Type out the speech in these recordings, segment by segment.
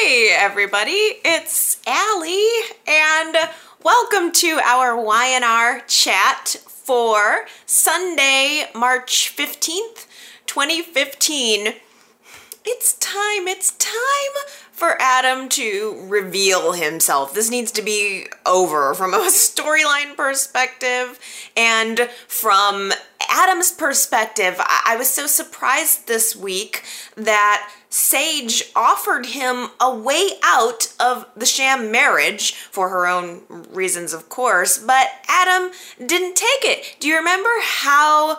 Hey, everybody, it's Allie, and welcome to our YNR chat for Sunday, March 15th, 2015. It's time, it's time for Adam to reveal himself. This needs to be over from a storyline perspective and from Adam's perspective. I-, I was so surprised this week that Sage offered him a way out of the sham marriage for her own reasons, of course, but Adam didn't take it. Do you remember how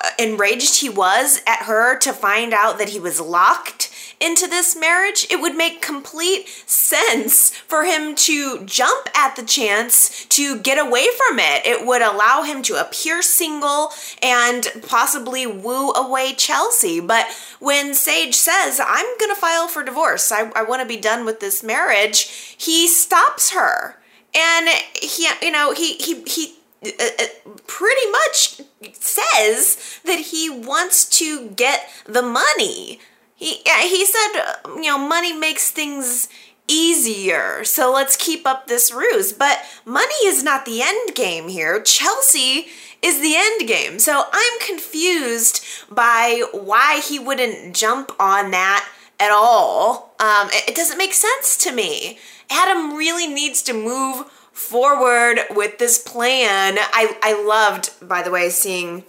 uh, enraged he was at her to find out that he was locked into this marriage, it would make complete sense for him to jump at the chance to get away from it. It would allow him to appear single and possibly woo away Chelsea. But when Sage says, I'm going to file for divorce, I, I want to be done with this marriage, he stops her. And he, you know, he, he, he uh, uh, pretty much says that he wants to get the money he he said you know money makes things easier. So let's keep up this ruse. But money is not the end game here. Chelsea is the end game. So I'm confused by why he wouldn't jump on that at all. Um, it, it doesn't make sense to me. Adam really needs to move forward with this plan. I, I loved, by the way, seeing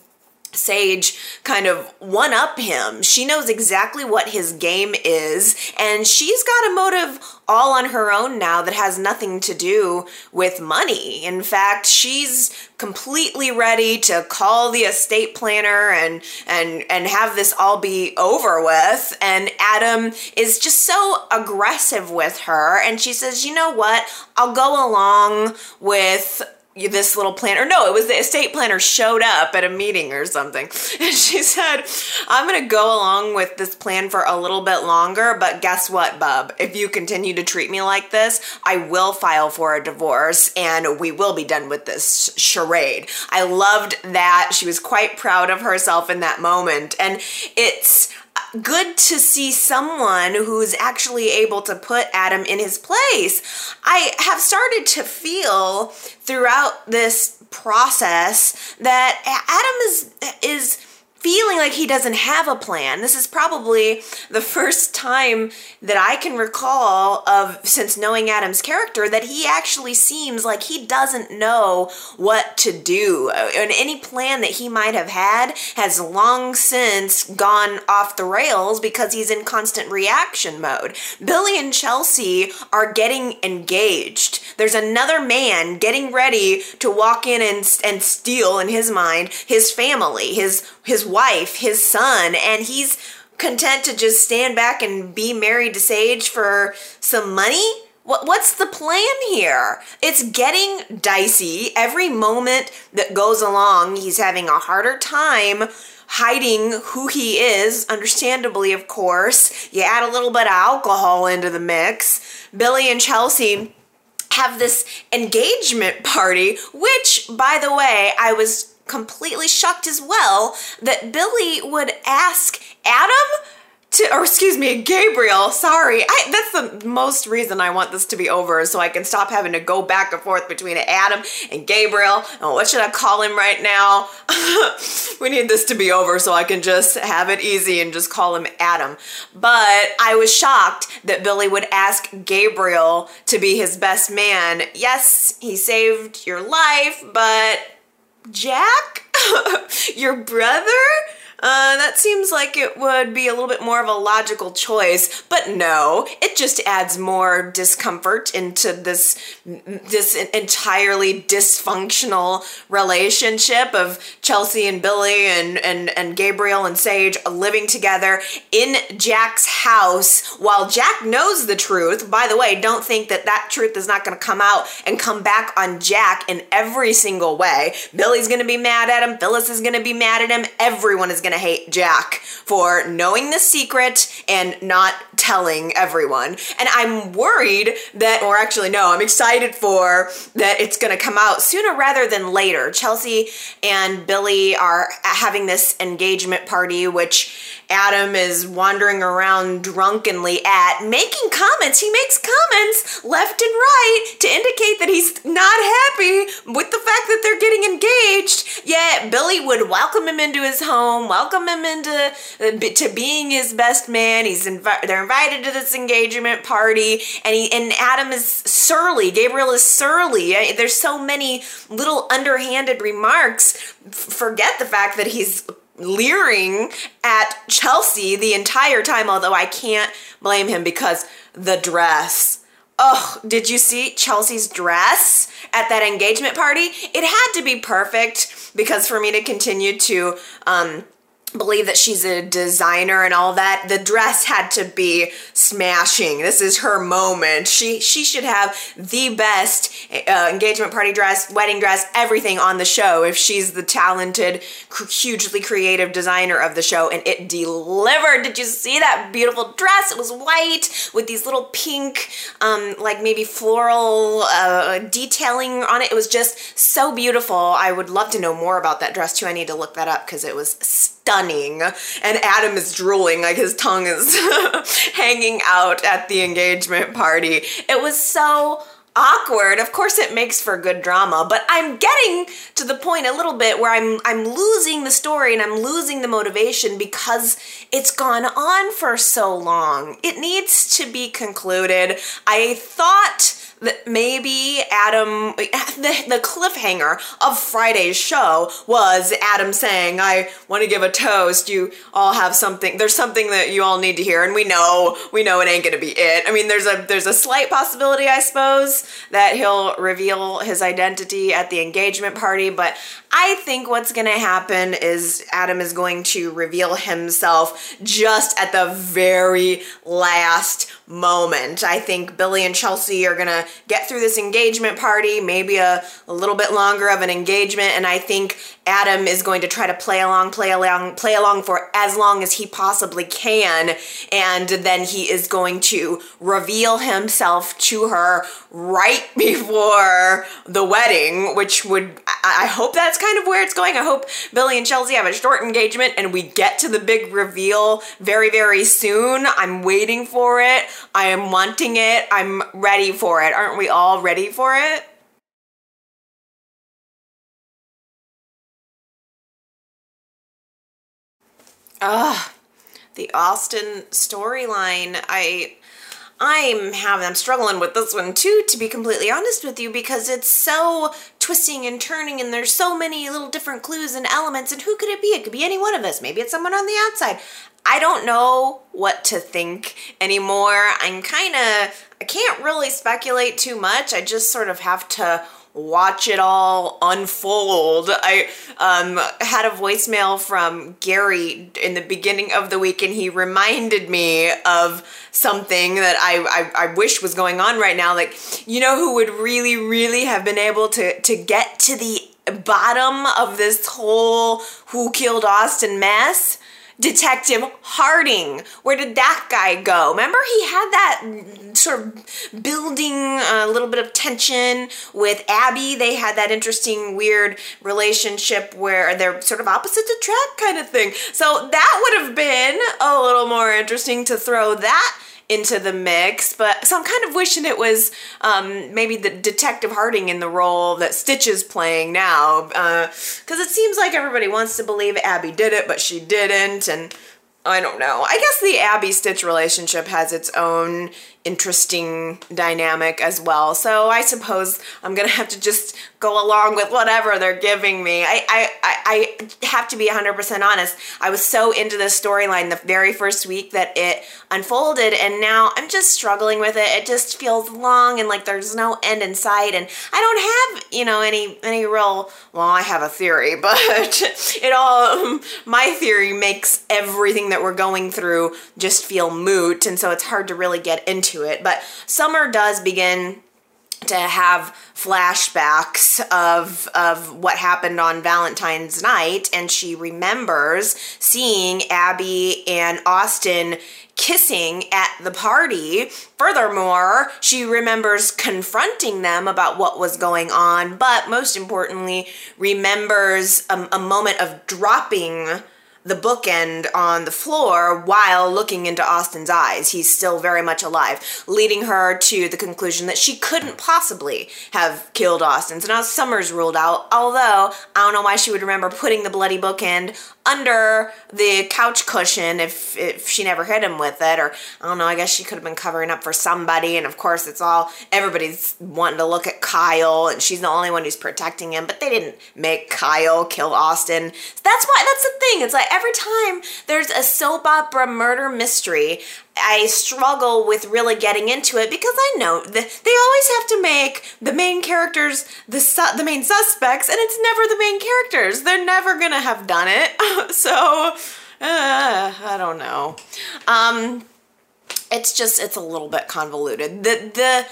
Sage kind of one up him. She knows exactly what his game is, and she's got a motive all on her own now that has nothing to do with money. In fact, she's completely ready to call the estate planner and and and have this all be over with. And Adam is just so aggressive with her and she says, "You know what? I'll go along with this little planner no it was the estate planner showed up at a meeting or something. And she said i'm going to go along with this plan for a little bit longer but guess what bub? If you continue to treat me like this i will file for a divorce and we will be done with this charade. I loved that. She was quite proud of herself in that moment. And it's good to see someone who's actually able to put Adam in his place. I have started to feel throughout this process that Adam is is feeling like he doesn't have a plan. This is probably the first time that I can recall of since knowing Adam's character that he actually seems like he doesn't know what to do. And any plan that he might have had has long since gone off the rails because he's in constant reaction mode. Billy and Chelsea are getting engaged. There's another man getting ready to walk in and and steal in his mind his family, his his wife, his son, and he's content to just stand back and be married to Sage for some money? What, what's the plan here? It's getting dicey. Every moment that goes along, he's having a harder time hiding who he is, understandably, of course. You add a little bit of alcohol into the mix. Billy and Chelsea have this engagement party, which, by the way, I was completely shocked as well that Billy would ask Adam to, or excuse me, Gabriel. Sorry, I, that's the most reason I want this to be over, so I can stop having to go back and forth between Adam and Gabriel. Oh, what should I call him right now? we need this to be over so I can just have it easy and just call him Adam. But I was shocked that Billy would ask Gabriel to be his best man. Yes, he saved your life, but Jack? Your brother? Uh, that seems like it would be a little bit more of a logical choice, but no, it just adds more discomfort into this this entirely dysfunctional relationship of Chelsea and Billy and and and Gabriel and Sage living together in Jack's house while Jack knows the truth. By the way, don't think that that truth is not going to come out and come back on Jack in every single way. Billy's going to be mad at him, Phyllis is going to be mad at him, everyone is going going to hate Jack for knowing the secret and not telling everyone. And I'm worried that, or actually, no, I'm excited for that it's going to come out sooner rather than later. Chelsea and Billy are having this engagement party, which Adam is wandering around drunkenly at, making comments. He makes comments left and right to indicate that he's not happy with the fact that they're getting engaged. Yet Billy would welcome him into his home, welcome him into uh, to being his best man. He's invi- they're invited to this engagement party, and he and Adam is surly. Gabriel is surly. There's so many little underhanded remarks. Forget the fact that he's leering at Chelsea the entire time, although I can't blame him because the dress. Oh, did you see Chelsea's dress at that engagement party? It had to be perfect because for me to continue to um, believe that she's a designer and all that the dress had to be smashing. This is her moment. She she should have the best uh, engagement party dress wedding dress everything on the show if she's the talented hugely creative designer of the show and it delivered. Did you see that beautiful dress? It was white with these little pink um, like maybe floral uh, detailing on it. It was just so beautiful. I would love to know more about that dress too. I need to look that up because it was. And Adam is drooling, like his tongue is hanging out at the engagement party. It was so awkward. Of course it makes for good drama, but I'm getting to the point a little bit where I'm I'm losing the story and I'm losing the motivation because it's gone on for so long. It needs to be concluded. I thought that maybe Adam, the, the cliffhanger of Friday's show was Adam saying, I want to give a toast. You all have something, there's something that you all need to hear. And we know, we know it ain't going to be it. I mean, there's a, there's a slight possibility, I suppose, that he'll reveal his identity at the engagement party. But I think what's going to happen is Adam is going to reveal himself just at the very last moment. I think Billy and Chelsea are going to get through this engagement party, maybe a, a little bit longer of an engagement, and I think Adam is going to try to play along, play along, play along for as long as he possibly can, and then he is going to reveal himself to her right before the wedding, which would, I, I hope that's kind of where it's going. I hope Billy and Chelsea have a short engagement and we get to the big reveal very, very soon. I'm waiting for it. I am wanting it. I'm ready for it. Aren't we all ready for it? Ugh, the Austin storyline. I I'm having I'm struggling with this one too to be completely honest with you because it's so twisting and turning and there's so many little different clues and elements and who could it be? It could be any one of us. Maybe it's someone on the outside. I don't know what to think anymore. I'm kind of I can't really speculate too much. I just sort of have to watch it all unfold. I um, had a voicemail from Gary in the beginning of the week, and he reminded me of something that I, I, I wish was going on right now. Like, you know, who would really, really have been able to to get to the bottom of this whole who killed Austin mess? Detective Harding. Where did that guy go? Remember, he had that sort of building a little bit of tension with Abby. They had that interesting, weird relationship where they're sort of opposites attract kind of thing. So that would have been a little more interesting to throw that into the mix, but so I'm kind of wishing it was um, maybe the Detective Harding in the role that Stitch is playing now, because uh, it seems like everybody wants to believe Abby did it, but she didn't, and I don't know. I guess the Abby Stitch relationship has its own interesting dynamic as well. So I suppose I'm gonna have to just go along with whatever they're giving me. I I, I have to be 100% honest. I was so into this storyline the very first week that it unfolded, and now I'm just struggling with it. It just feels long and like there's no end in sight, and I don't have you know any any real. Well, I have a theory, but it all my theory makes everything that we're going through just feel moot, and so it's hard to really get into it. But Summer does begin to have flashbacks of of what happened on Valentine's night and she remembers seeing Abby and Austin kissing at the party. Furthermore, she remembers confronting them about what was going on, but most importantly, remembers a, a moment of dropping the bookend on the floor while looking into Austin's eyes. He's still very much alive, leading her to the conclusion that she couldn't possibly have killed Austin. So now Summer's ruled out, although I don't know why she would remember putting the bloody bookend under the couch cushion if, if she never hit him with it, or I don't know, I guess she could have been covering up for somebody, and of course it's all, everybody's wanting to look at Kyle, and she's the only one who's protecting him, but they didn't make Kyle kill Austin. That's why, that's the thing, it's like every time there's a soap opera murder mystery, I struggle with really getting into it because I know that they always have to make the main characters the su- the main suspects, and it's never the main characters. They're never gonna have done it, so uh, I don't know. Um, it's just it's a little bit convoluted. The the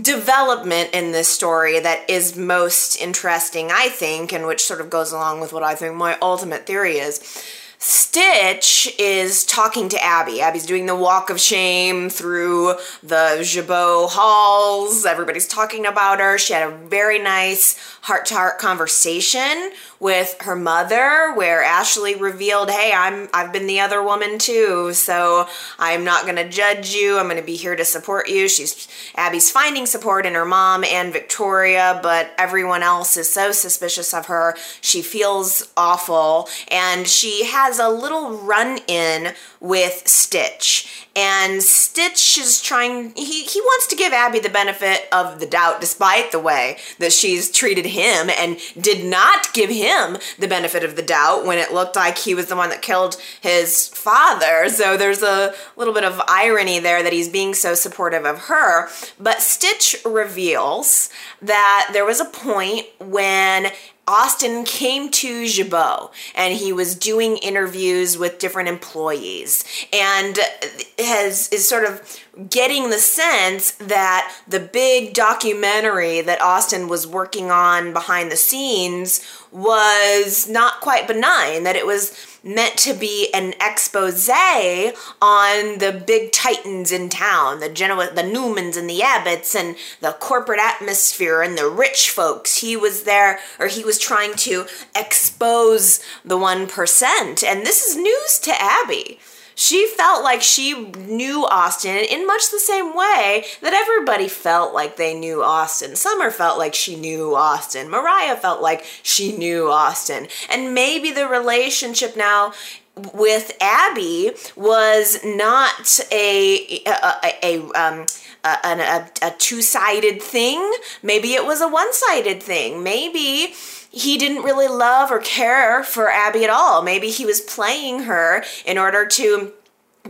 development in this story that is most interesting, I think, and which sort of goes along with what I think my ultimate theory is Stitch is talking to Abby. Abby's doing the walk of shame through the Jabot halls. Everybody's talking about her. She had a very nice heart to heart conversation with her mother where Ashley revealed, "Hey, I'm I've been the other woman too, so I'm not going to judge you. I'm going to be here to support you." She's Abby's finding support in her mom and Victoria, but everyone else is so suspicious of her. She feels awful and she has a little run in with Stitch. And Stitch is trying he he wants to give Abby the benefit of the doubt despite the way that she's treated him and did not give him the benefit of the doubt when it looked like he was the one that killed his father. So there's a little bit of irony there that he's being so supportive of her. But Stitch reveals that there was a point when Austin came to Jabot and he was doing interviews with different employees. And has is sort of getting the sense that the big documentary that Austin was working on behind the scenes was not quite benign, that it was meant to be an expose on the big titans in town, the Genoa, the Newmans and the Abbotts and the corporate atmosphere and the rich folks. He was there, or he was trying to expose the 1%. And this is news to Abby she felt like she knew Austin in much the same way that everybody felt like they knew Austin. Summer felt like she knew Austin. Mariah felt like she knew Austin. And maybe the relationship now with Abby was not a a, a, a um a, a, a two-sided thing. Maybe it was a one-sided thing. Maybe he didn't really love or care for Abby at all. Maybe he was playing her in order to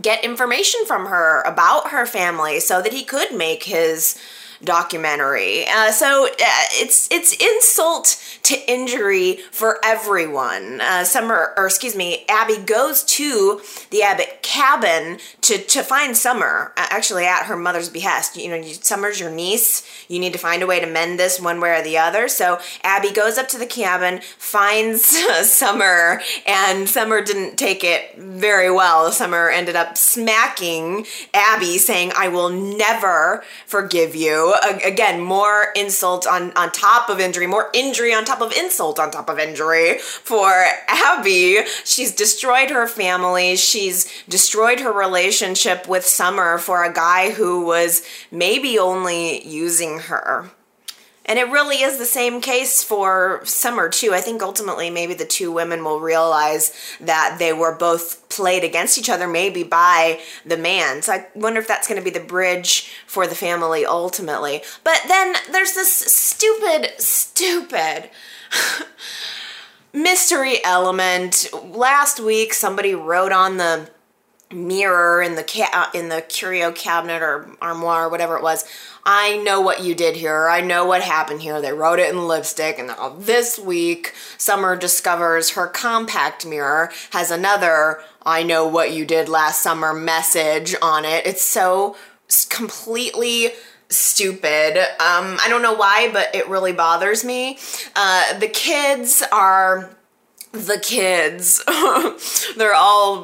get information from her about her family so that he could make his documentary. Uh, so uh, it's it's insult to injury for everyone. Uh, Summer, or excuse me, Abby goes to the Abbott cabin to to find Summer. Actually, at her mother's behest. You know, you, Summer's your niece. You need to find a way to mend this one way or the other. So Abby goes up to the cabin, finds Summer, and Summer didn't take it very well. Summer ended up smacking Abby, saying, "I will never forgive you." Again, more insult on, on top of injury, more injury on top of insult on top of injury for Abby. She's destroyed her family. She's destroyed her relationship with Summer for a guy who was maybe only using her. And it really is the same case for Summer, too. I think ultimately maybe the two women will realize that they were both played against each other, maybe by the man. So I wonder if that's going to be the bridge for the family ultimately. But then there's this stupid, stupid. mystery element. Last week, somebody wrote on the mirror in the ca- uh, in the curio cabinet or armoire or whatever it was. I know what you did here. I know what happened here. They wrote it in lipstick and this week summer discovers her compact mirror has another i know what you did last summer message on it. It's so completely stupid. Um, i don't know why but it really bothers me. Uh, the kids are the kids. They're all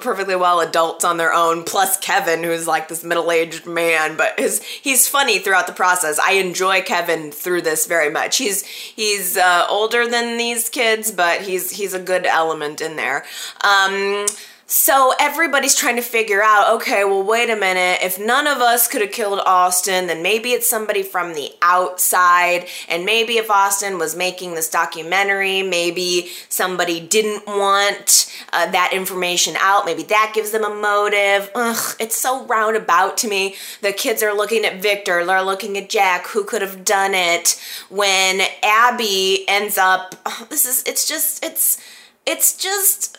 perfectly well adults on their own, plus Kevin, who's like this middle aged man, but his, he's funny throughout the process. I enjoy Kevin through this very much. He's he's uh, older than these kids, but he's he's a good element in there. Um, so everybody's trying to figure out okay, well, wait a minute. If none of us could have killed Austin, then maybe it's somebody from the outside. And maybe if Austin was making this documentary, maybe somebody didn't want uh, that information out. Maybe that gives them a motive. Ugh, it's so roundabout to me. The kids are looking at Victor, they're looking at Jack, who could have done it. When Abby ends up, oh, this is, it's just, it's, it's just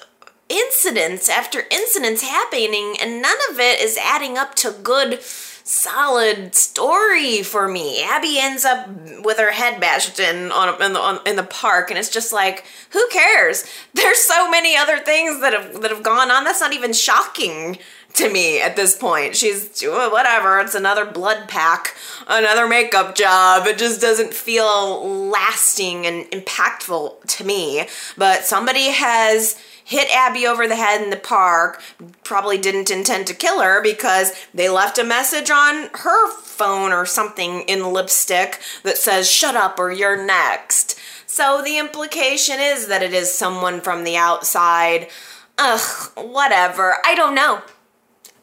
incidents after incidents happening, and none of it is adding up to good, solid story for me. Abby ends up with her head bashed in on in the on, in the park, and it's just like, who cares? There's so many other things that have that have gone on. That's not even shocking to me at this point. She's whatever, it's another blood pack, another makeup job. It just doesn't feel lasting and impactful to me. But somebody has hit Abby over the head in the park, probably didn't intend to kill her because they left a message on her phone or something in lipstick that says, shut up or you're next. So the implication is that it is someone from the outside. Ugh, whatever. I don't know.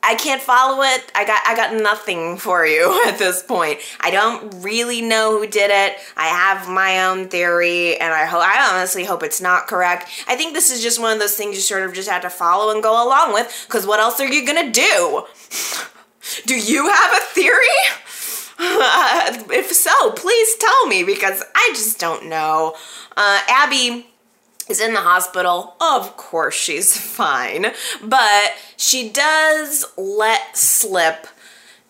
I can't follow it. I got I got nothing for you at this point. I don't really know who did it. I have my own theory and I hope I honestly hope it's not correct. I think this is just one of those things you sort of just have to follow and go along with cuz what else are you to do? do you have a theory? If so, please tell me because I just don't know. Uh, Abby is in the hospital. Of course, she's fine. But she does let slip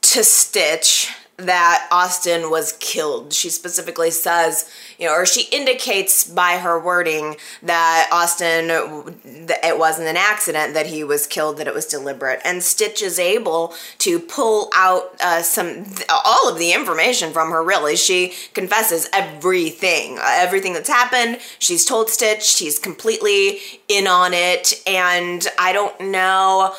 to Stitch that Austin was killed. She specifically says, you know, or she indicates by her wording that Austin, it wasn't an accident that he was killed, that it was deliberate. And Stitch is able to pull out uh, some, all of the information from her, really. She confesses everything, everything that's happened. She's told Stitch, she's completely in on it. And I don't know,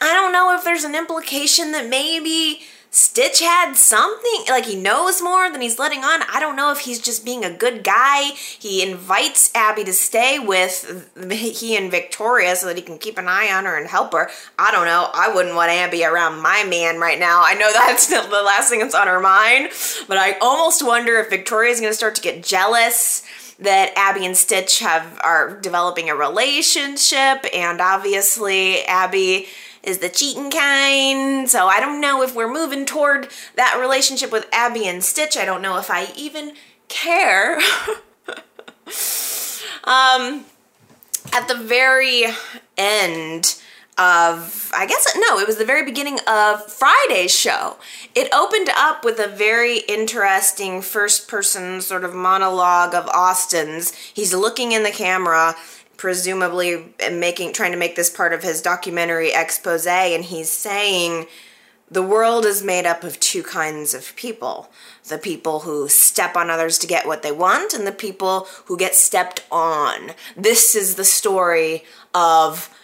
I don't know if there's an implication that maybe Stitch had something, like he knows more than he's letting on. I don't know if he's just being a good guy. He invites Abby to stay with he and Victoria so that he can keep an eye on her and help her. I don't know. I wouldn't want Abby around my man right now. I know that's the last thing that's on her mind, but I almost wonder if Victoria's going to start to get jealous that Abby and Stitch have are developing a relationship and obviously Abby is the cheating kind. So I don't know if we're moving toward that relationship with Abby and Stitch. I don't know if I even care. um, at the very end of, I guess, no, it was the very beginning of Friday's show. It opened up with a very interesting first person sort of monologue of Austin's. He's looking in the camera presumably making trying to make this part of his documentary expose and he's saying the world is made up of two kinds of people. The people who step on others to get what they want and the people who get stepped on. This is the story of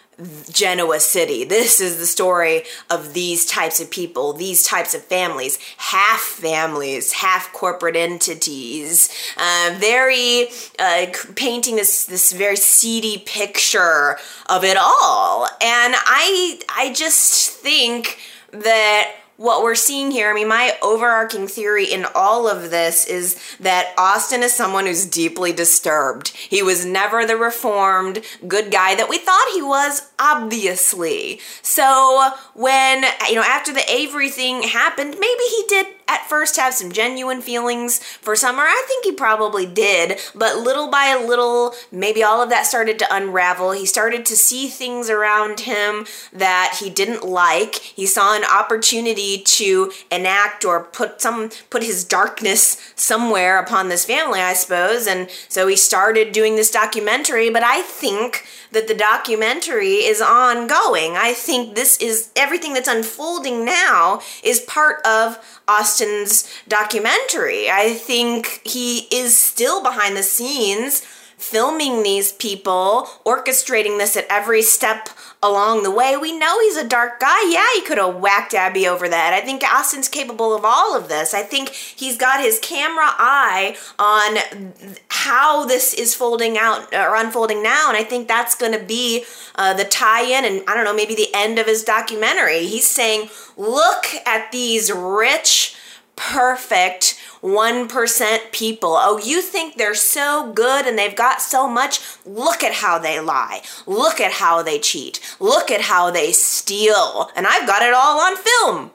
Genoa City. This is the story of these types of people, these types of families, half families, half corporate entities. Uh, very uh, painting this this very seedy picture of it all, and I I just think that what we're seeing here, I mean, my overarching theory in all of this is that Austin is someone who's deeply disturbed. He was never the reformed good guy that we thought he was, obviously. So when, you know, after the Avery thing happened, maybe he did at first have some genuine feelings for Summer. I think he probably did, but little by little, maybe all of that started to unravel. He started to see things around him that he didn't like. He saw an opportunity to enact or put some put his darkness somewhere upon this family, I suppose. And so he started doing this documentary, but I think that the documentary is ongoing. I think this is everything that's unfolding now is part of Austin's documentary. I think he is still behind the scenes filming these people, orchestrating this at every step along the way. We know he's a dark guy. Yeah, he could have whacked Abby over that. I think Austin's capable of all of this. I think he's got his camera eye on how this is folding out or unfolding now. And I think that's going to be uh, the tie in and I don't know, maybe the end of his documentary. He's saying, look at these rich, perfect 1% people. Oh, you think they're so good and they've got so much? Look at how they lie. Look at how they cheat. Look at how they steal. And I've got it all on film.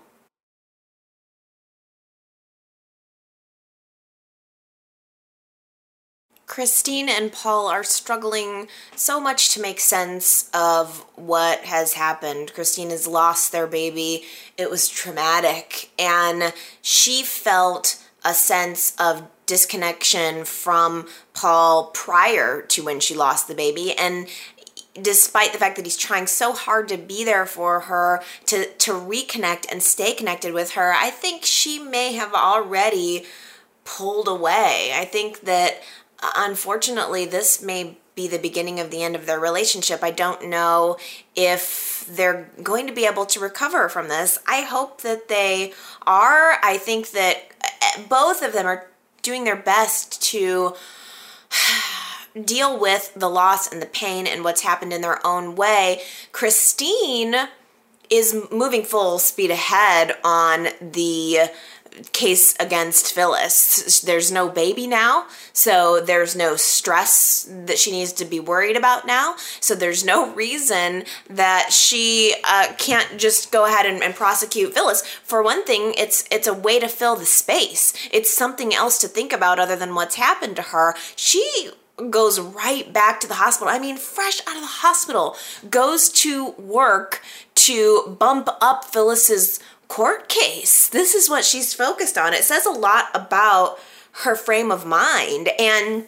Christine and Paul are struggling so much to make sense of what has happened. Christine has lost their baby. It was traumatic. And she felt a sense of disconnection from Paul prior to when she lost the baby. And despite the fact that he's trying so hard to be there for her to to reconnect and stay connected with her i think she may have already pulled away i think that uh, unfortunately, this may be the beginning of the end of their relationship. I don't know if they're going to be able to recover from this. I hope that they are. I think that both of them are doing their best to deal with the loss and the pain and what's happened in their own way. Christine is moving full speed ahead on the case against Phyllis. There's no baby now, so there's no stress that she needs to be worried about now. So there's no reason that she uh, can't just go ahead and, and prosecute Phyllis. For one thing, it's it's a way to fill the space. It's something else to think about other than what's happened to her. She goes right back to the hospital. I mean, fresh out of the hospital, goes to work to bump up Phyllis's court case. This is what she's focused on. It says a lot about her frame of mind. And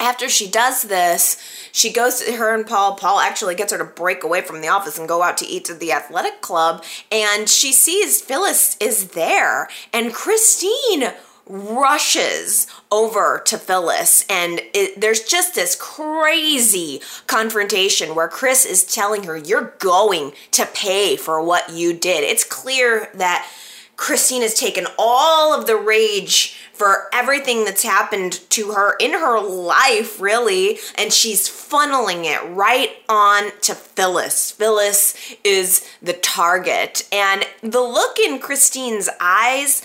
after she does this, she goes to her and Paul. Paul actually gets her to break away from the office and go out to eat to the athletic club. And she sees Phyllis is there. And Christine rushes over to Phyllis, and it, there's just this crazy confrontation where Chris is telling her, You're going to pay for what you did. It's clear that Christine has taken all of the rage for everything that's happened to her in her life, really, and she's funneling it right on to Phyllis. Phyllis is the target. And the look in Christine's eyes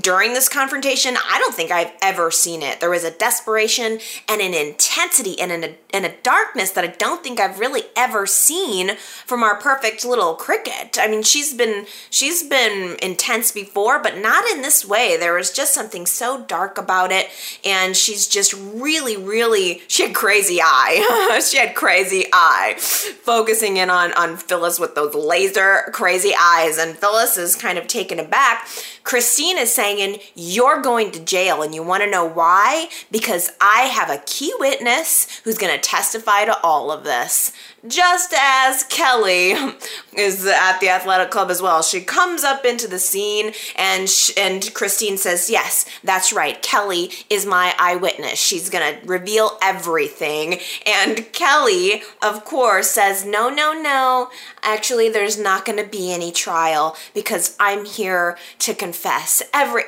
during this confrontation, I don't think I've ever seen it. There was a desperation and an intensity and an, and a darkness that I don't think I've really ever seen from our perfect little cricket. I mean, she's been she's been intense before, but not in this way. There was just something so dark about it. And she's just really, really, she had crazy eye. she had crazy eye. Focusing in on, on Phyllis with those laser crazy eyes. And Phyllis is kind of taken aback. Christine is saying, You're going to jail. And you want to know why? Because I have a key witness who's going to testify to all of this just as Kelly is at the athletic club as well. She comes up into the scene and and Christine says, "Yes, that's right. Kelly is my eyewitness. She's going to reveal everything." And Kelly, of course, says, "No, no, no. Actually, there's not going to be any trial because I'm here to confess. Every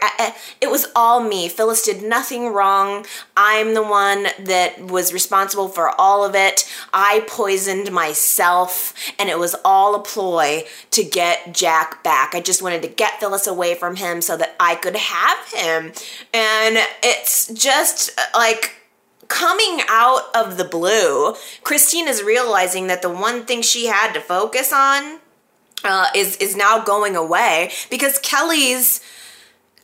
it was all me. Phyllis did nothing wrong. I'm the one that was responsible for all of it. I poisoned myself, and it was all a ploy to get Jack back. I just wanted to get Phyllis away from him so that I could have him. And it's just uh, like coming out of the blue, Christine is realizing that the one thing she had to focus on uh, is is now going away because Kelly's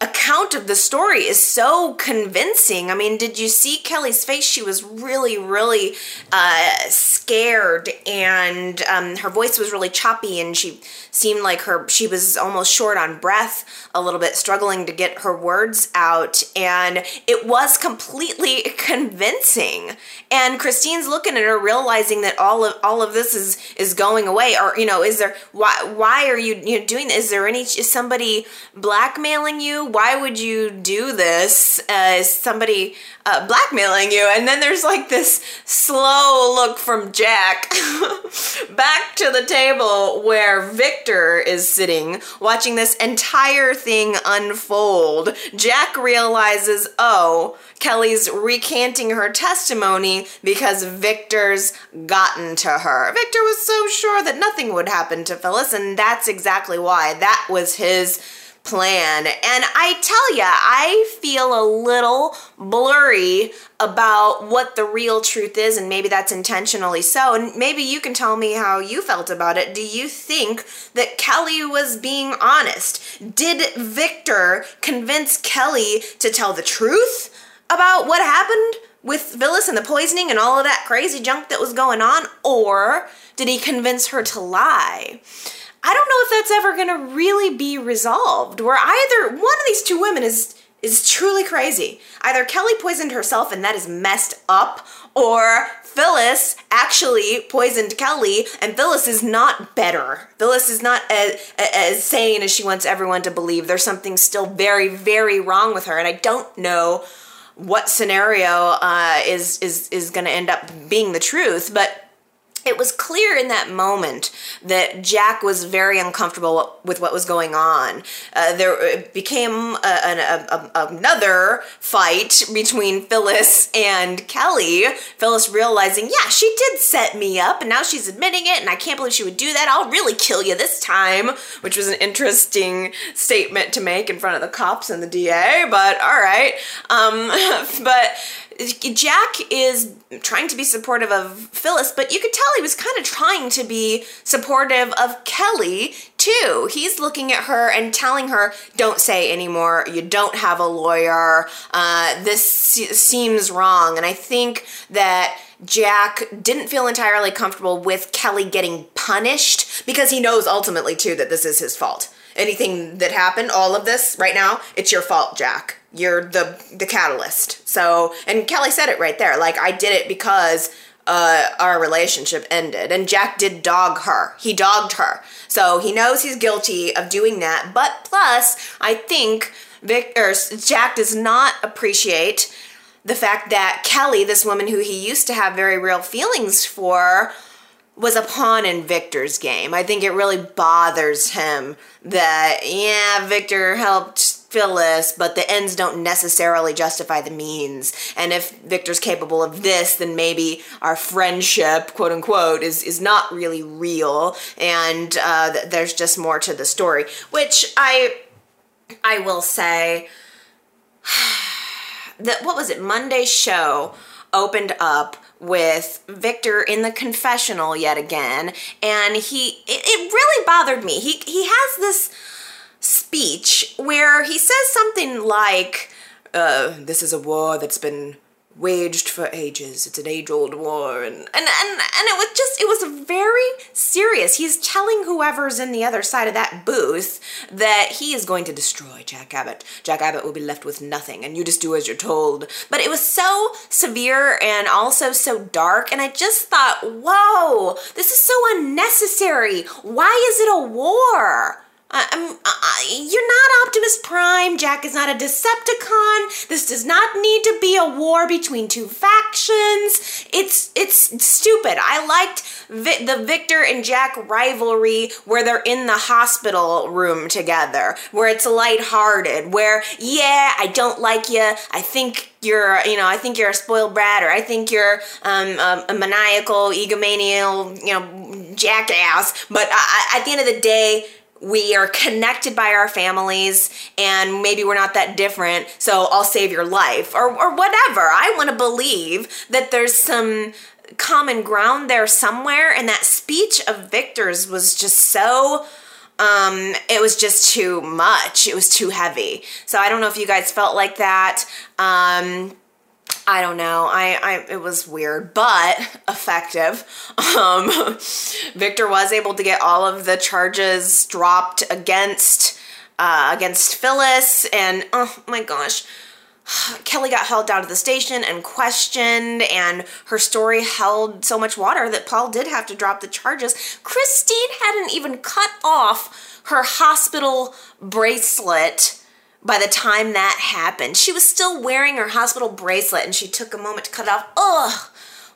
account of the story is so convincing. I mean, did you see Kelly's face? She was really, really uh, scared, and um, her voice was really choppy, and she seemed like her she was almost short on breath, a little bit struggling to get her words out, and it was completely convincing. And Christine's looking at her, realizing that all of all of this is is going away, or you know, is there why why are you you know, doing this? Is there any is somebody blackmailing you? Why would you do this? Uh, somebody uh, blackmailing you? And then there's like this slow look from Jack back to the table where Victor is sitting, watching this entire thing unfold. Jack realizes, oh, Kelly's recanting her testimony because Victor's gotten to her. Victor was so sure that nothing would happen to Phyllis, and that's exactly why. That was his plan. And I tell ya, I feel a little blurry about what the real truth is, and maybe that's intentionally so. And maybe you can tell me how you felt about it. Do you think that Kelly was being honest? Did Victor convince Kelly to tell the truth about what happened? With Phyllis and the poisoning and all of that crazy junk that was going on? Or did he convince her to lie? I don't know if that's ever going to really be resolved. Where either one of these two women is is truly crazy. Either Kelly poisoned herself and that is messed up, or Phyllis actually poisoned Kelly, and Phyllis is not better. Phyllis is not as, as sane as she wants everyone to believe. There's something still very, very wrong with her, and I don't know what scenario uh, is is is going to end up being the truth, but it was clear in that moment that Jack was very uncomfortable with what was going on. Uh, there became a, a, a, another fight between Phyllis and Kelly. Phyllis realizing, yeah, she did set me up, and now she's admitting it, and I can't believe she would do that. I'll really kill you this time, which was an interesting statement to make in front of the cops and the DA, but all right. Um, but Jack is trying to be supportive of Phyllis, but you could tell he was kind of trying to be supportive of Kelly too. He's looking at her and telling her, "Don't say anymore. You don't have a lawyer. Uh, this seems wrong." And I think that Jack didn't feel entirely comfortable with Kelly getting punished because he knows ultimately too that this is his fault. Anything that happened, all of this right now, it's your fault, Jack you're the the catalyst. So, and Kelly said it right there. Like I did it because uh, our relationship ended, and Jack did dog her. He dogged her, so he knows he's guilty of doing that. But plus, I think Vic or Jack does not appreciate the fact that Kelly, this woman who he used to have very real feelings for, was a pawn in Victor's game. I think it really bothers him that yeah, Victor helped Phyllis, but the ends don't necessarily justify the means. And if Victor's capable of this, then maybe our friendship, quote unquote, is is not really real, and uh, th- there's just more to the story. Which I I will say that what was it? Monday's show opened up with Victor in the confessional yet again, and he it, it really bothered me. He he has this speech where he says something like, uh, this is a war that's been waged for ages. It's an age-old war, and and and and it was just it was very serious. He's telling whoever's in the other side of that booth that he is going to destroy Jack Abbott. Jack Abbott will be left with nothing, and you just do as you're told. But it was so severe and also so dark, and I just thought, whoa, this is so unnecessary. Why is it a war? Uh, you're not Optimus Prime. Jack is not a Decepticon. This does not need to be a war between two factions. It's it's stupid. I liked Vi- the Victor and Jack rivalry where they're in the hospital room together, where it's lighthearted, where yeah, I don't like you. I think you're, you know, I think you're a spoiled brat, or I think you're um, a, a, maniacal, egomaniacal, you know, jackass. But I, at the end of the day we are connected by our families and maybe we're not that different so i'll save your life or, or whatever. I want to believe that there's some common ground there somewhere and that speech of victor's was just so um, it was just too much. It was too heavy. So i don't know if you guys felt like that. Um, I don't know. I, I it was weird, but effective. Um, Victor was able to get all of the charges dropped against uh, against Phyllis, and oh my gosh. Kelly got held down to the station and questioned, and her story held so much water that Paul did have to drop the charges. Christine hadn't even cut off her hospital bracelet by the time that happened. She was still wearing her hospital bracelet and she took a moment to cut it off. Ugh.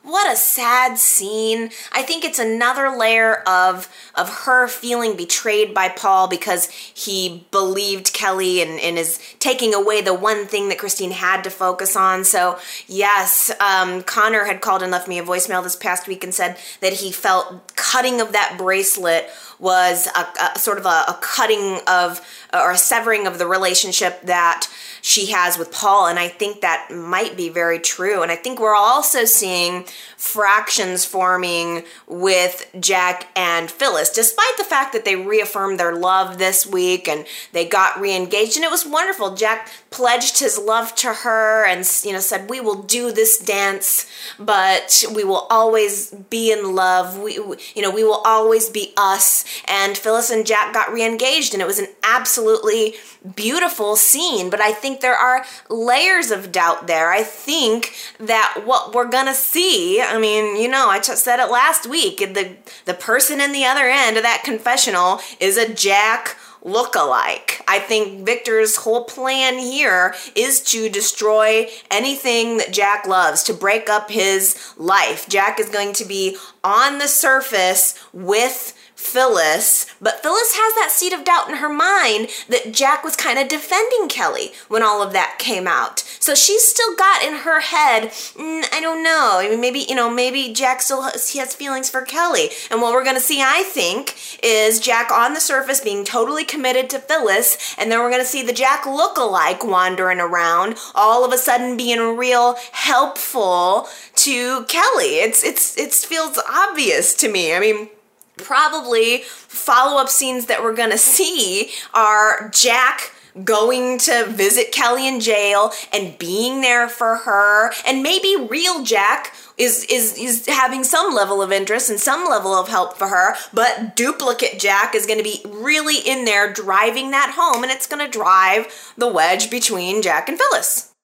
What a sad scene. I think it's another layer of of her feeling betrayed by Paul because he believed Kelly and, and is taking away the one thing that Christine had to focus on. So yes, um, Connor had called and left me a voicemail this past week and said that he felt cutting of that bracelet was a, a sort of a, a cutting of or a severing of the relationship that she has with Paul. And I think that might be very true. And I think we're also seeing fractions forming with Jack and Phyllis, despite the fact that they reaffirmed their love this week and they got re-engaged. And it was wonderful. Jack pledged his love to her and you know said we will do this dance but we will always be in love we you know we will always be us and Phyllis and Jack got re-engaged and it was an absolutely beautiful scene but I think there are layers of doubt there I think that what we're gonna see I mean you know I just said it last week the the person in the other end of that confessional is a Jack look-alike. I think Victor's whole plan here is to destroy anything that Jack loves, to break up his life. Jack is going to be on the surface with Phyllis, but Phyllis has that seed of doubt in her mind that Jack was kind of defending Kelly when all of that came out. So she's still got in her head, mm, I don't know, I mean, maybe, you know, maybe Jack still has, he has feelings for Kelly. And what we're going to see, I think, is Jack on the surface being totally committed to Phyllis, and then we're going to see the Jack look-alike wandering around, all of a sudden being real helpful to Kelly. It's it's it feels obvious to me. I mean, probably follow-up scenes that we're to see are Jack going to visit Kelly in jail and being there for her and maybe real Jack is is is having some level of interest and some level of help for her but duplicate Jack is going to be really in there driving that home and it's going to drive the wedge between Jack and Phyllis.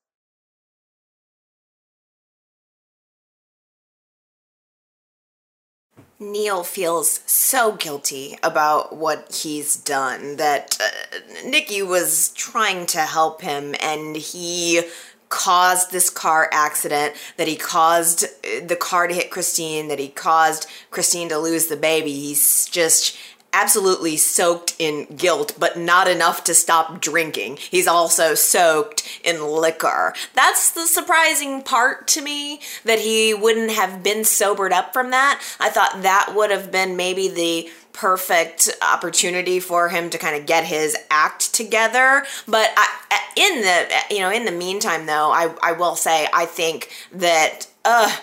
Neil feels so guilty about what he's done that uh, Nikki was trying to help him and he caused this car accident, that he caused uh, the car to hit Christine, that he caused Christine to lose the baby. He's just absolutely soaked in guilt, but not enough to stop drinking. He's also soaked in liquor. That's the surprising part to me that he wouldn't have been sobered up from that. I thought that would have been maybe the perfect opportunity for him to kind of get his act together but I, in the you know in the meantime though I, I will say I think that uh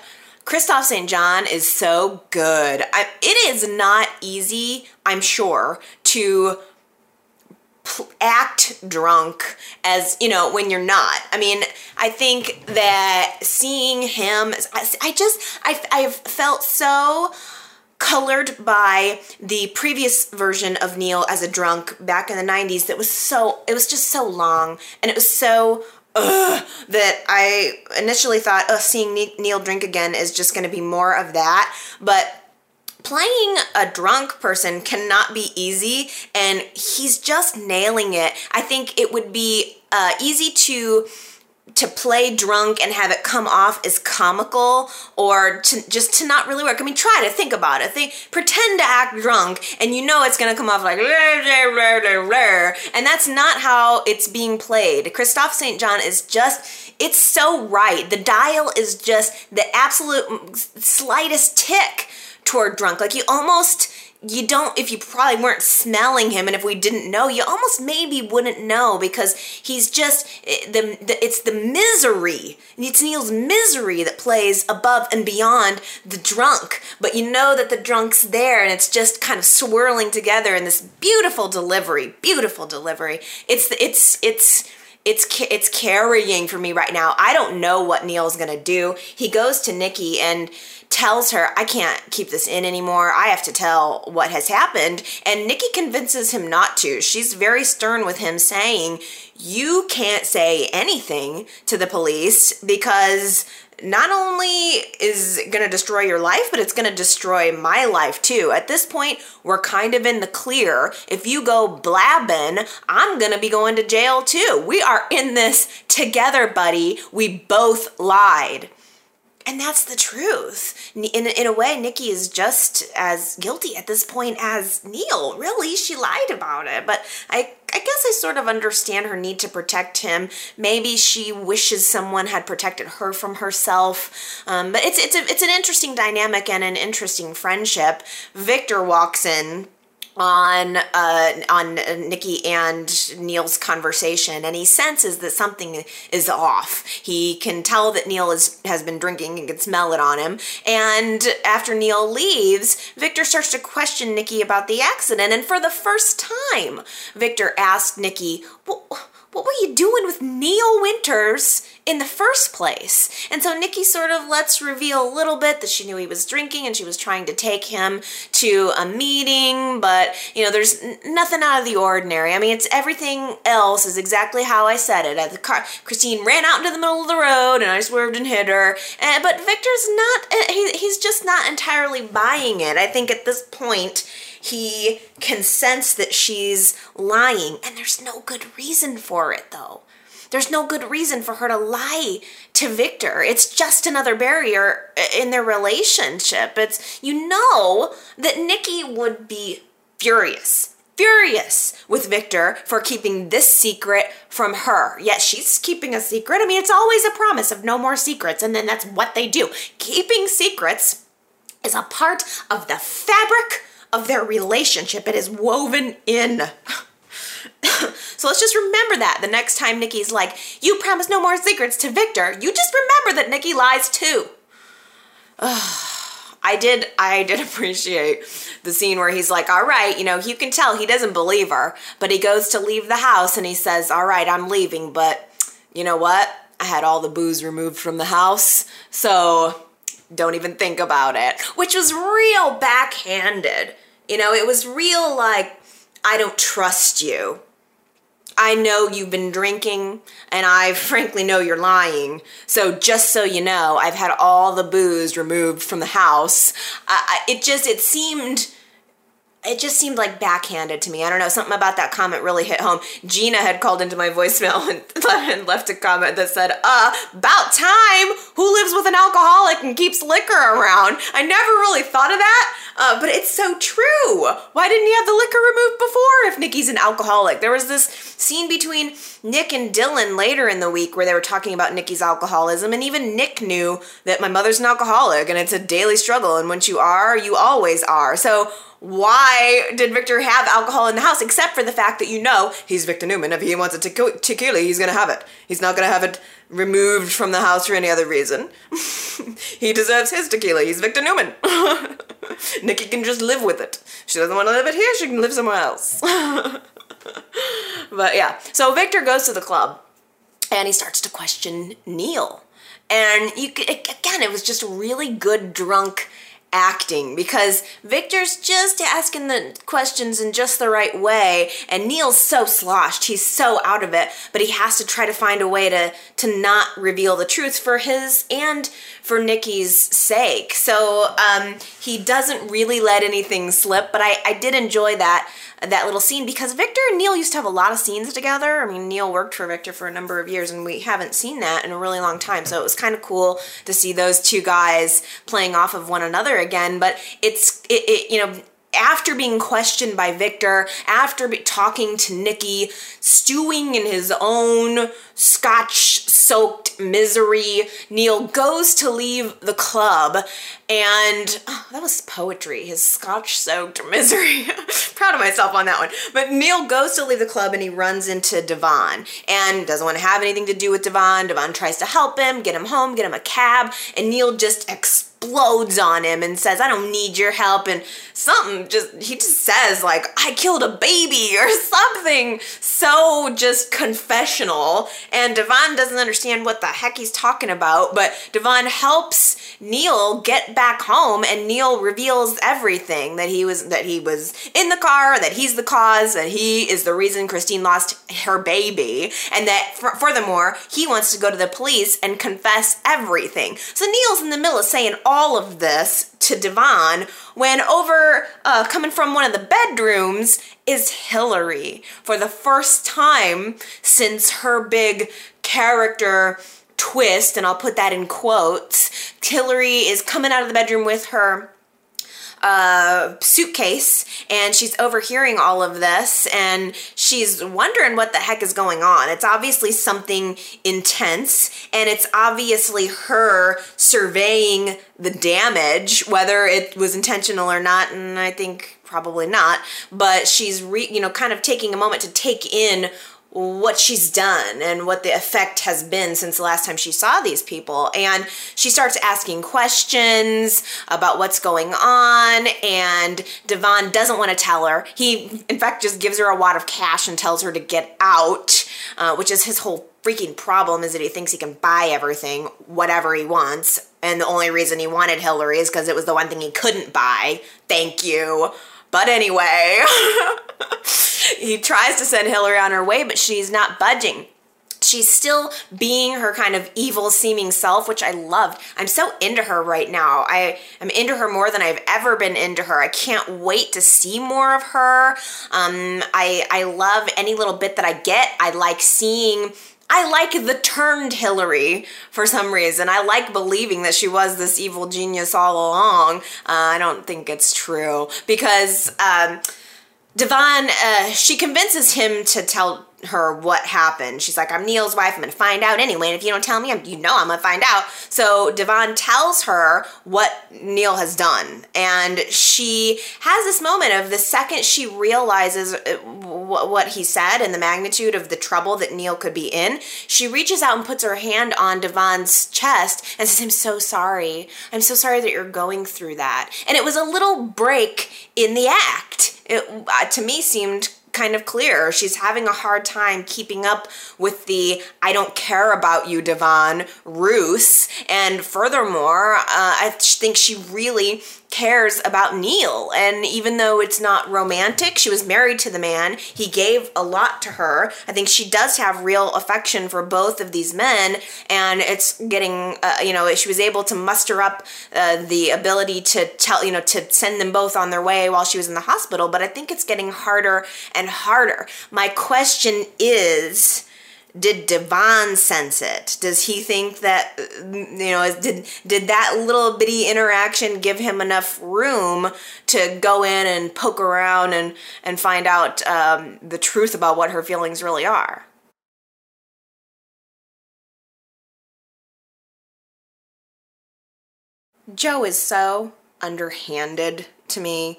Kristoff St. John is so good. I, it is not easy, I'm sure, to act drunk as you know when you're not i mean i think that seeing him i, I just I, i've felt so colored by the previous version of neil as a drunk back in the 90s that was so it was just so long and it was so ugh, that I initially thought, oh, seeing Neil drink again is just going to be more of that. But playing a drunk person cannot be easy, and he's just nailing it. I think it would be uh, easy to to play drunk and have it come off as comical or to just to not really work. I mean, try to think about it. Think, pretend to act drunk and you know it's going to come off like and that's not how it's being played. Kristoff St. John is just it's so right. The dial is just the absolute slightest tick toward drunk. Like you almost you don't if you probably weren't smelling him and if we didn't know you almost maybe wouldn't know because he's just eh, the, it's the misery it's neil's misery that plays above and beyond the drunk but you know that the drunk's there and it's just kind of swirling together in this beautiful delivery beautiful delivery it's it's it's it's it's carrying for me right now. I don't know what Neil's to do. He goes to Nikki and tells her, I can't keep this in anymore. I have to tell what has happened. And Nikki convinces him not to. She's very stern with him, saying, You can't say anything to the police because not only is it going to destroy your life, but it's going to destroy my life too. At this point, we're kind of in the clear. If you go blabbing, I'm going to be going to jail too. We are in this together, buddy. We both lied. And that's the truth. In, in a way, Nikki is just as guilty at this point as Neil. Really, she lied about it. But I, I guess I sort of understand her need to protect him. Maybe she wishes someone had protected her from herself. Um, but it's it's a, it's an interesting dynamic and an interesting friendship. Victor walks in on uh, on Nikki and Neil's conversation, and he senses that something is off. He can tell that Neil is has been drinking and can smell it on him. And after Neil leaves, Victor starts to question Nikki about the accident, and for the first time, Victor asked Nikki, "Well." what were you doing with Neil Winters in the first place? And so Nikki sort of lets reveal a little bit that she knew he was drinking and she was trying to take him to a meeting, but you know, there's nothing out of the ordinary. I mean, it's everything else is exactly how I said it. At the car, Christine ran out into the middle of the road and I swerved and hit her. And, but Victor's not, eh, he, he's just not entirely buying it. I think at this point, he can sense that she's lying, and there's no good reason for it, though. There's no good reason for her to lie to Victor. It's just another barrier uh, in their relationship. It's, you know, that Nikki would be furious, furious with Victor for keeping this secret from her. Yes, she's keeping a secret. I mean, it's always a promise of no more secrets, and then that's what they do. Keeping secrets is a part of the fabric of their relationship. It is woven in. so let's just remember that the next time Nikki's like, You promise no more secrets to Victor, you just remember that Nikki lies too. I did I did appreciate the scene where he's like, "All right, you know, you can tell he doesn't believe her, but he goes to leave the house and he says, "All right, I'm leaving, but you know what? I had all the booze removed from the house, so don't even think about it, which was real backhanded. You know, it was real like, I don't trust you. I know you've been drinking, and I frankly know you're lying. So, just so you know, I've had all the booze removed from the house. It just, it seemed it just seemed like backhanded to me. I don't know, something about that comment really hit home. Gina had called into my voicemail and, left a comment that said, uh, about time! Who lives with an alcoholic and keeps liquor around? I never really thought of that, uh, but it's so true. Why didn't he have the liquor removed before if Nikki's an alcoholic? There was this scene between Nick and Dylan later in the week where they were talking about Nikki's alcoholism, and even Nick knew that my mother's an alcoholic and it's a daily struggle, and once you are, you always are. So, why did Victor have alcohol in the house except for the fact that you know he's Victor Newman. If he wants a tequila, he's going to have it. He's not going to have it removed from the house for any other reason. he deserves his tequila. He's Victor Newman. Nikki can just live with it. She doesn't want to live it here, she can live somewhere else. but yeah, so Victor goes to the club and he starts to question Neil. And you again, it was just really good drunk acting because Victor's just asking the questions in just the right way and Neil's so sloshed he's so out of it but he has to try to find a way to to not reveal the truth for his and for Nikki's sake so um, he doesn't really let anything slip but I, I did enjoy that that little scene because Victor and Neil used to have a lot of scenes together. I mean, Neil worked for Victor for a number of years, and we haven't seen that in a really long time. So it was kind of cool to see those two guys playing off of one another again. But it's it, it you know after being questioned by Victor, after talking to Nikki, stewing in his own scotch soaked misery, Neil goes to leave the club and oh, that was poetry, his scotch soaked misery. Proud of myself on that one. But Neil goes to leave the club and he runs into Devon and doesn't want to have anything to do with Devon. Devon tries to help him, get him home, get him a cab, and Neil just explodes on him and says, I don't need your help. And something just, he just says, like, I killed a baby or something so just confessional. And Devon doesn't understand what the heck he's talking about, but Devon helps Neil get back home and Neil reveals everything that he was, that he was in the car, that he's the cause, that he is the reason Christine lost her baby, and that furthermore, he wants to go to the police and confess everything. So Neil's in the middle of saying all of this to Devon when over uh, coming from one of the bedrooms is Hillary for the first time since her big character twist, and I'll put that in quotes. Hillary is coming out of the bedroom with her uh, suitcase and she's overhearing all of this and she's wondering what the heck is going on. It's obviously something intense and it's obviously her surveying the damage, whether it was intentional or not, and I think probably not, but she's re, you know kind of taking a moment to take in what she's done and what the effect has been since the last time she saw these people. And she starts asking questions about what's going on, and Devon doesn't want to tell her. He, in fact, just gives her a wad of cash and tells her to get out, uh, which is his whole freaking problem is that he thinks he can buy everything, whatever he wants. And the only reason he wanted Hillary is because it was the one thing he couldn't buy. Thank you. But anyway. he tries to send Hillary on her way, but she's not budging. She's still being her kind of evil seeming self which i loved. I'm so into her right now. I am into her more than i've ever been into her. I can't wait to see more of her. Um, i i love any little bit that i get. I like seeing I like the turned Hillary for some reason. I like believing that she was this evil genius all along. Uh, I don't think it's true because um, Devon, uh, she convinces him to tell her what happened. She's like, I'm Neil's wife. I'm going to find out anyway. And if you don't tell me, I'm, you know I'm going to find out. So Devon tells her what Neil has done. And she has this moment of the second she realizes uh, what he said and the magnitude of the trouble that Neil could be in, she reaches out and puts her hand on Devon's chest and says, I'm so sorry. I'm so sorry that you're going through that. And it was a little break in the act. It, uh, to me, seemed kind of clear. She's having a hard time keeping up with the I don't care about you, Devon, ruse. And furthermore, uh, I think she really cares about Neil. And even though it's not romantic, she was married to the man. He gave a lot to her. I think she does have real affection for both of these men. And it's getting, uh, you know, she was able to muster up uh, the ability to tell, you know, to send them both on their way while she was in the hospital. But I think it's getting harder and harder. My question is, did Devon sense it? Does he think that you know did did that little bitty interaction give him enough room to go in and poke around and and find out um, the truth about what her feelings really are? Joe is so underhanded to me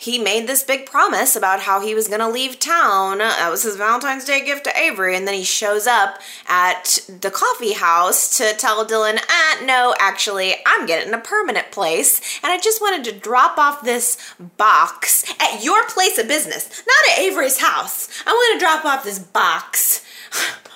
he made this big promise about how he was going to leave town. That was his Valentine's Day gift to Avery. And then he shows up at the coffee house to tell Dylan, ah, no, actually, I'm getting a permanent place. And I just wanted to drop off this box at your place of business, not at Avery's house. I want to drop off this box.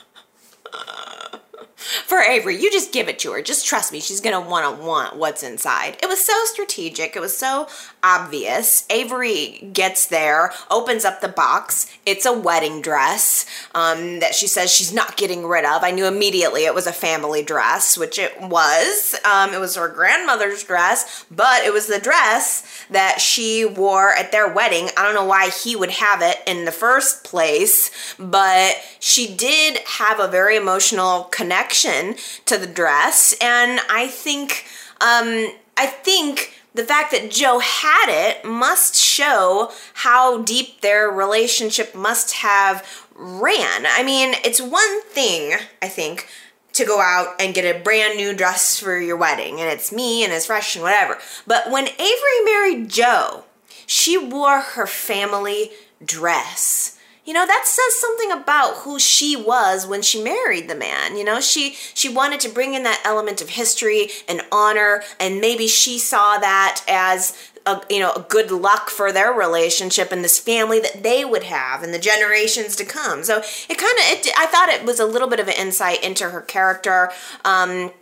for Avery, you just give it to her. Just trust me, she's gonna wanna want what's inside. It was so strategic, it was so obvious. Avery gets there, opens up the box. It's a wedding dress um, that she says she's not getting rid of. I knew immediately it was a family dress, which it was. Um, it was her grandmother's dress, but it was the dress that she wore at their wedding. I don't know why he would have it in the first place, but she did have a very emotional connection to the dress, and I think, um, I think the fact that Joe had it must show how deep their relationship must have ran. I mean, it's one thing, I think, to go out and get a brand new dress for your wedding, and it's me and it's fresh and whatever. But when Avery married Joe, she wore her family dress. You know that says something about who she was when she married the man you know? She she wanted to bring in that element of history and honor and maybe she saw that as a, you know a good luck for their relationship and this family that they would have and the generations to come. So it kind of i thought it was a little bit of an insight into her character um,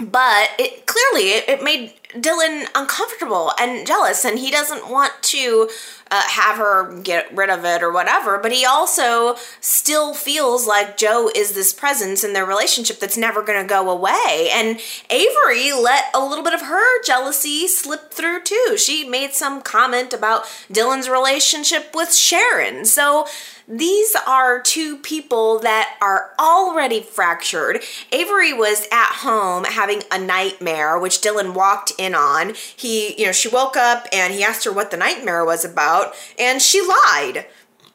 but it clearly it, it made Dylan uncomfortable and jealous, and he doesn't want to uh, have her get rid of it or whatever. But he also still feels like Joe is this presence in their relationship that's never going to go away. And Avery let a little bit of her jealousy slip through too. She made some comment about Dylan's relationship with Sharon. So these are two people that are already fractured. Avery was at home having a nightmare, which Dylan walked in on. He, you know, she woke up and he asked her what the nightmare was about, and she lied.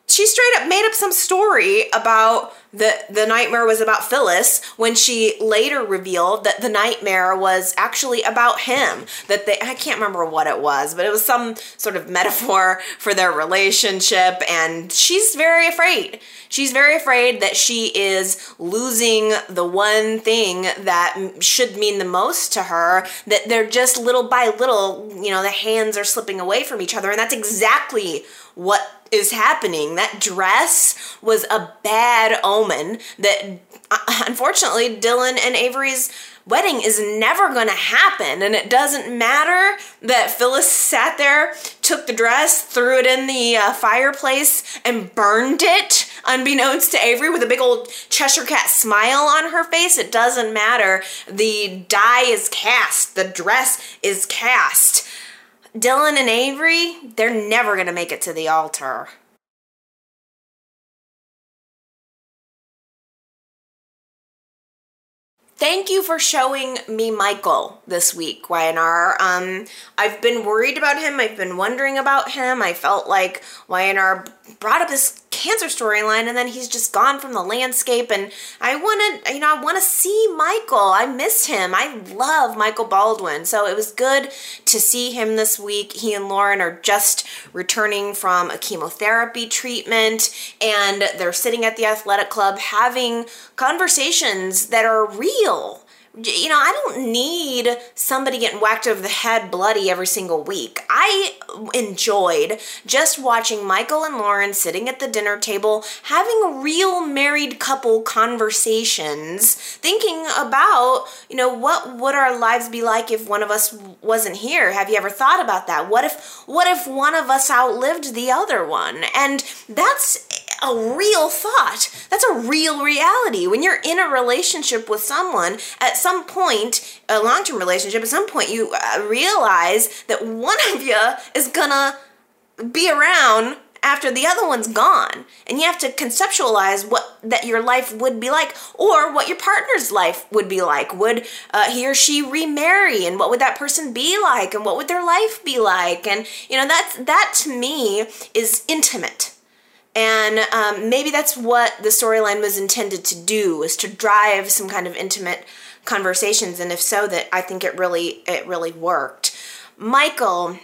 She straight up made up some story about the the nightmare was about Phyllis when she later revealed that the nightmare was actually about him that they I can't remember what it was but it was some sort of metaphor for their relationship and she's very afraid. She's very afraid that she is losing the one thing that should mean the most to her that they're just little by little you know the hands are slipping away from each other and that's exactly what is happening. That dress was a bad omen that uh, unfortunately Dylan and Avery's wedding is never going to happen. And it doesn't matter that Phyllis sat there, took the dress, threw it in the uh, fireplace, and burned it, unbeknownst to Avery, with a big old Cheshire Cat smile on her face. It doesn't matter. The die is cast, the dress is cast. Dylan and Avery, they're never going to make it to the altar. Thank you for showing me Michael this week, Y&R. Um, I've been worried about him. I've been wondering about him. I felt like Y&R brought up this cancer storyline and then he's just gone from the landscape and I want to you know I want to see Michael. I miss him. I love Michael Baldwin. So it was good to see him this week. He and Lauren are just returning from a chemotherapy treatment and they're sitting at the athletic club having conversations that are real you know, I don't need somebody getting whacked over the head bloody every single week. I enjoyed just watching Michael and Lauren sitting at the dinner table having real married couple conversations, thinking about, you know, what would our lives be like if one of us wasn't here? Have you ever thought about that? What if what if one of us outlived the other one? And that's a real thought. That's a real reality. When you're in a relationship with someone, at some point, a long term relationship, at some point, you uh, realize that one of you is gonna be around after the other one's gone. And you have to conceptualize what that your life would be like or what your partner's life would be like. Would uh, he or she remarry? And what would that person be like? And what would their life be like? And you know that's that to me is intimate and um, maybe that's what the storyline was intended to do, was to drive some kind of intimate conversations. And if so, that I think it really it really worked. Michael,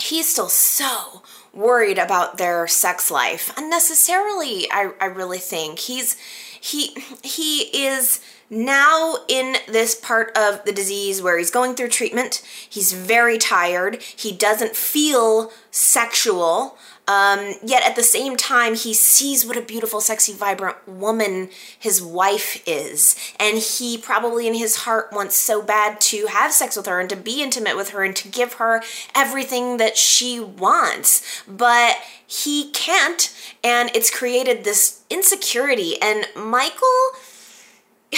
he's still so worried about their sex life unnecessarily. I I really think he's he he is now in this part of the disease where he's going through treatment. He's very tired. He doesn't feel sexual. Um, yet at the same time, he sees what a beautiful, sexy, vibrant woman his wife is. And he probably in his heart wants so bad to have sex with her and to be intimate with her and to give her everything that she wants. But he can't, and it's created this insecurity. And Michael,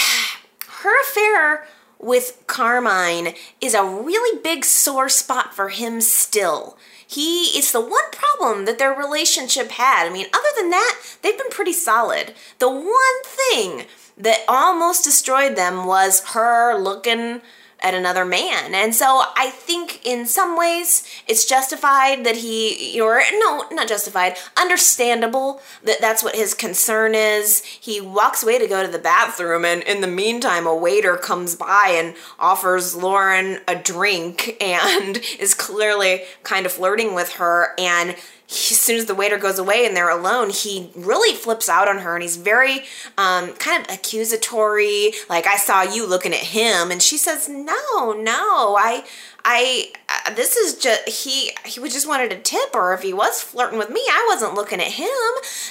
her affair with Carmine is a really big sore spot for him still he it's the one problem that their relationship had. I mean, other than that, they've been pretty solid. The one thing that almost destroyed them was her looking at another man. And so I think in some ways it's justified that he, or no, not justified, understandable that that's what his concern is. He walks away to go to the bathroom, and in the meantime, a waiter comes by and offers Lauren a drink and is clearly kind of flirting with her. And he, as soon as the waiter goes away and they're alone, he really flips out on her and he's very um, kind of accusatory. Like, I saw you looking at him. And she says, No, no, I. I this is just he he just wanted a tip or if he was flirting with me I wasn't looking at him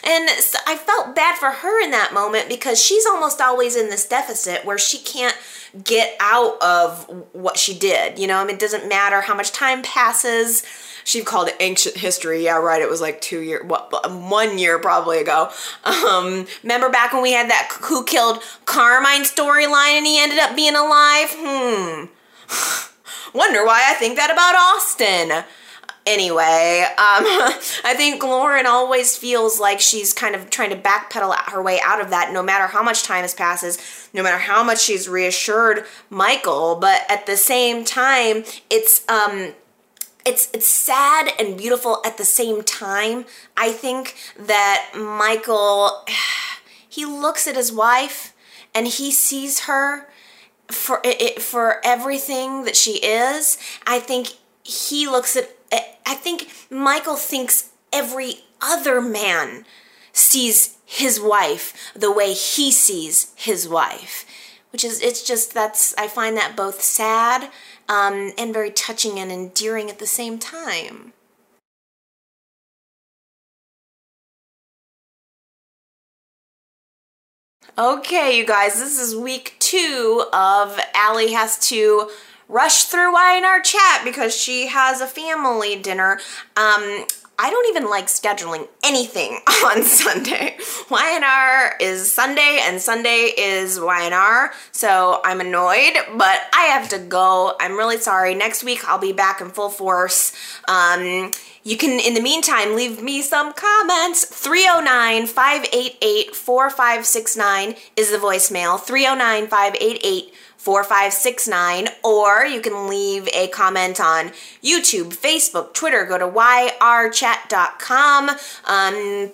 and so I felt bad for her in that moment because she's almost always in this deficit where she can't get out of what she did you know I mean it doesn't matter how much time passes she called it ancient history. Yeah, right. It was like two year, what, one year probably ago. Um, remember back when we had that who killed Carmine storyline and he ended up being alive? Hmm. Wonder why I think that about Austin. Anyway, um, I think Lauren always feels like she's kind of trying to backpedal her way out of that no matter how much time has passes, no matter how much she's reassured Michael, but at the same time, it's um it's it's sad and beautiful at the same time. I think that Michael he looks at his wife and he sees her for it, for everything that she is. I think he looks at I think Michael thinks every other man sees his wife the way he sees his wife which is it's just that's I find that both sad um, and very touching and endearing at the same time. Okay, you guys, this is week two of Allie has to rush through Y&R chat because she has a family dinner. Um, I don't even like scheduling anything on Sunday. Y&R is Sunday and Sunday is Y&R, so I'm annoyed, but I have to go. I'm really sorry. Next week I'll be back in full force. Um, you can, in the meantime, leave me some comments. 309 588 4569 is the voicemail. 309 588 4569, or you can leave a comment on YouTube, Facebook, Twitter. Go to yrchat.com. Um,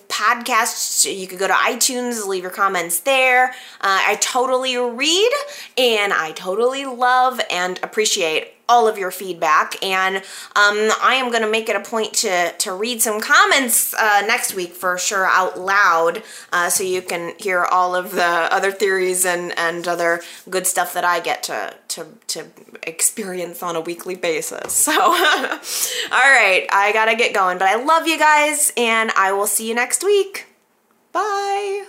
podcasts, you could go to iTunes, leave your comments there. Uh, I totally read and I totally love and appreciate all of your feedback. And um, i am going to make it a point to, to read some comments uh, next week for sure out loud uh, so you can hear all of the other theories and, and other good stuff that i get to, to, to experience on a weekly basis. So all right i gotta get going but i love you guys and i will see you next week. Bye